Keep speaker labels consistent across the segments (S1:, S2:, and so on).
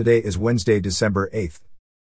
S1: Today is Wednesday, December 8th.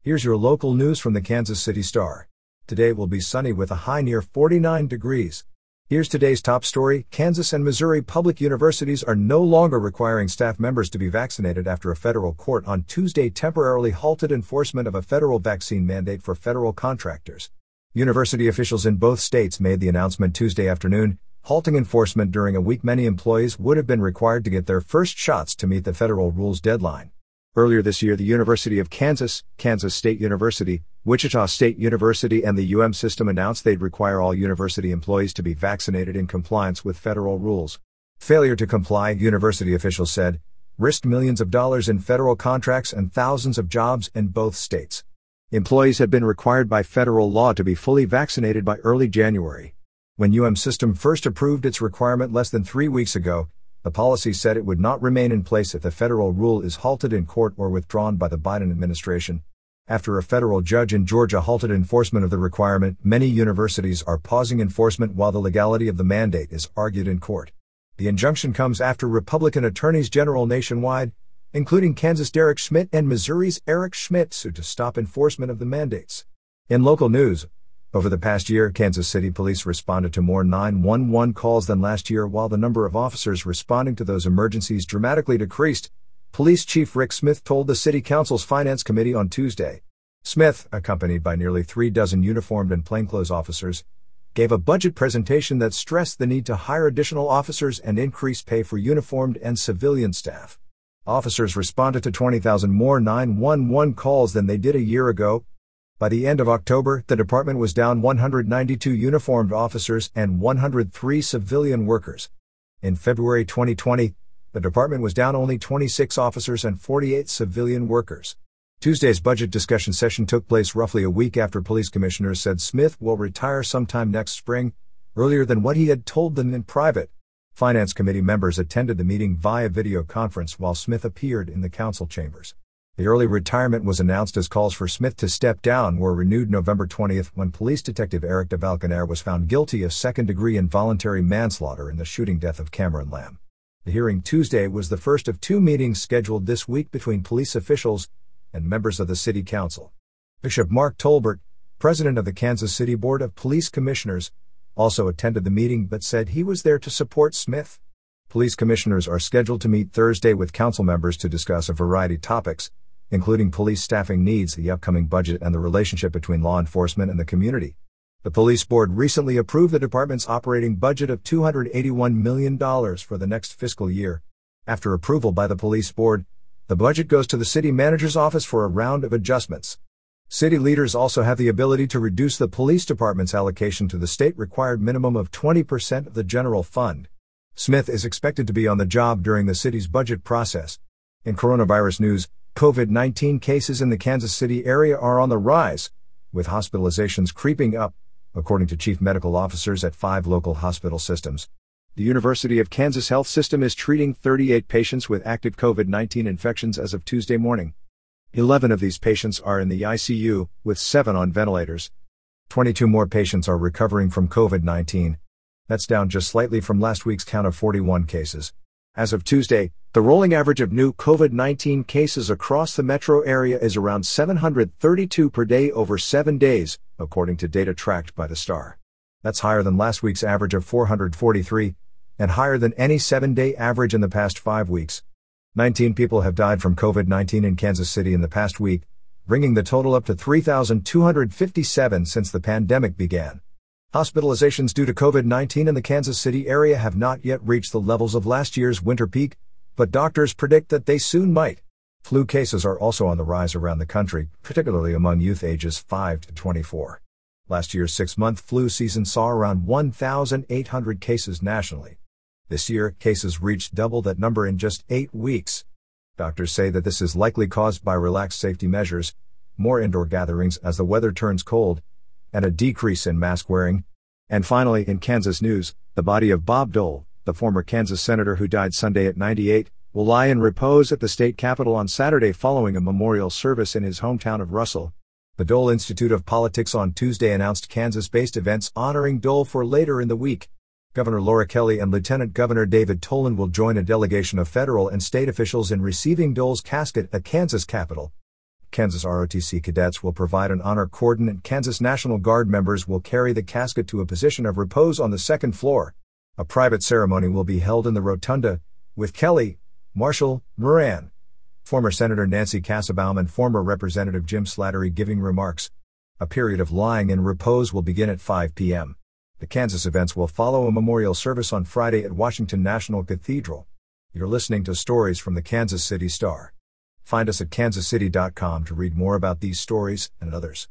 S1: Here's your local news from the Kansas City Star. Today will be sunny with a high near 49 degrees. Here's today's top story Kansas and Missouri public universities are no longer requiring staff members to be vaccinated after a federal court on Tuesday temporarily halted enforcement of a federal vaccine mandate for federal contractors. University officials in both states made the announcement Tuesday afternoon, halting enforcement during a week many employees would have been required to get their first shots to meet the federal rules deadline. Earlier this year, the University of Kansas, Kansas State University, Wichita State University, and the UM system announced they'd require all university employees to be vaccinated in compliance with federal rules. Failure to comply, university officials said, risked millions of dollars in federal contracts and thousands of jobs in both states. Employees had been required by federal law to be fully vaccinated by early January. When UM System first approved its requirement less than three weeks ago, the policy said it would not remain in place if the federal rule is halted in court or withdrawn by the Biden administration. After a federal judge in Georgia halted enforcement of the requirement, many universities are pausing enforcement while the legality of the mandate is argued in court. The injunction comes after Republican attorneys general nationwide, including Kansas Derek Schmidt and Missouri's Eric Schmitt, sued to stop enforcement of the mandates. In local news, over the past year, Kansas City police responded to more 911 calls than last year while the number of officers responding to those emergencies dramatically decreased. Police Chief Rick Smith told the City Council's Finance Committee on Tuesday. Smith, accompanied by nearly three dozen uniformed and plainclothes officers, gave a budget presentation that stressed the need to hire additional officers and increase pay for uniformed and civilian staff. Officers responded to 20,000 more 911 calls than they did a year ago, by the end of October, the department was down 192 uniformed officers and 103 civilian workers. In February 2020, the department was down only 26 officers and 48 civilian workers. Tuesday's budget discussion session took place roughly a week after police commissioners said Smith will retire sometime next spring, earlier than what he had told them in private. Finance Committee members attended the meeting via video conference while Smith appeared in the council chambers. The early retirement was announced as calls for Smith to step down were renewed November 20th when police detective Eric DeValkenaere was found guilty of second degree involuntary manslaughter in the shooting death of Cameron Lamb. The hearing Tuesday was the first of two meetings scheduled this week between police officials and members of the City Council. Bishop Mark Tolbert, president of the Kansas City Board of Police Commissioners, also attended the meeting but said he was there to support Smith. Police commissioners are scheduled to meet Thursday with council members to discuss a variety of topics, including police staffing needs, the upcoming budget, and the relationship between law enforcement and the community. The police board recently approved the department's operating budget of $281 million for the next fiscal year. After approval by the police board, the budget goes to the city manager's office for a round of adjustments. City leaders also have the ability to reduce the police department's allocation to the state required minimum of 20% of the general fund. Smith is expected to be on the job during the city's budget process. In coronavirus news, COVID 19 cases in the Kansas City area are on the rise, with hospitalizations creeping up, according to chief medical officers at five local hospital systems. The University of Kansas Health System is treating 38 patients with active COVID 19 infections as of Tuesday morning. 11 of these patients are in the ICU, with 7 on ventilators. 22 more patients are recovering from COVID 19. That's down just slightly from last week's count of 41 cases. As of Tuesday, the rolling average of new COVID 19 cases across the metro area is around 732 per day over seven days, according to data tracked by the STAR. That's higher than last week's average of 443, and higher than any seven day average in the past five weeks. 19 people have died from COVID 19 in Kansas City in the past week, bringing the total up to 3,257 since the pandemic began. Hospitalizations due to COVID 19 in the Kansas City area have not yet reached the levels of last year's winter peak, but doctors predict that they soon might. Flu cases are also on the rise around the country, particularly among youth ages 5 to 24. Last year's six month flu season saw around 1,800 cases nationally. This year, cases reached double that number in just eight weeks. Doctors say that this is likely caused by relaxed safety measures, more indoor gatherings as the weather turns cold, and a decrease in mask wearing. And finally, in Kansas news, the body of Bob Dole, the former Kansas senator who died Sunday at 98, will lie in repose at the state capitol on Saturday following a memorial service in his hometown of Russell. The Dole Institute of Politics on Tuesday announced Kansas based events honoring Dole for later in the week. Governor Laura Kelly and Lieutenant Governor David Toland will join a delegation of federal and state officials in receiving Dole's casket at Kansas Capitol. Kansas ROTC cadets will provide an honor cordon and Kansas National Guard members will carry the casket to a position of repose on the second floor. A private ceremony will be held in the rotunda, with Kelly, Marshall, Moran, former Senator Nancy Kassebaum and former Representative Jim Slattery giving remarks. A period of lying in repose will begin at 5 p.m. The Kansas events will follow a memorial service on Friday at Washington National Cathedral. You're listening to stories from the Kansas City Star. Find us at kansascity.com to read more about these stories and others.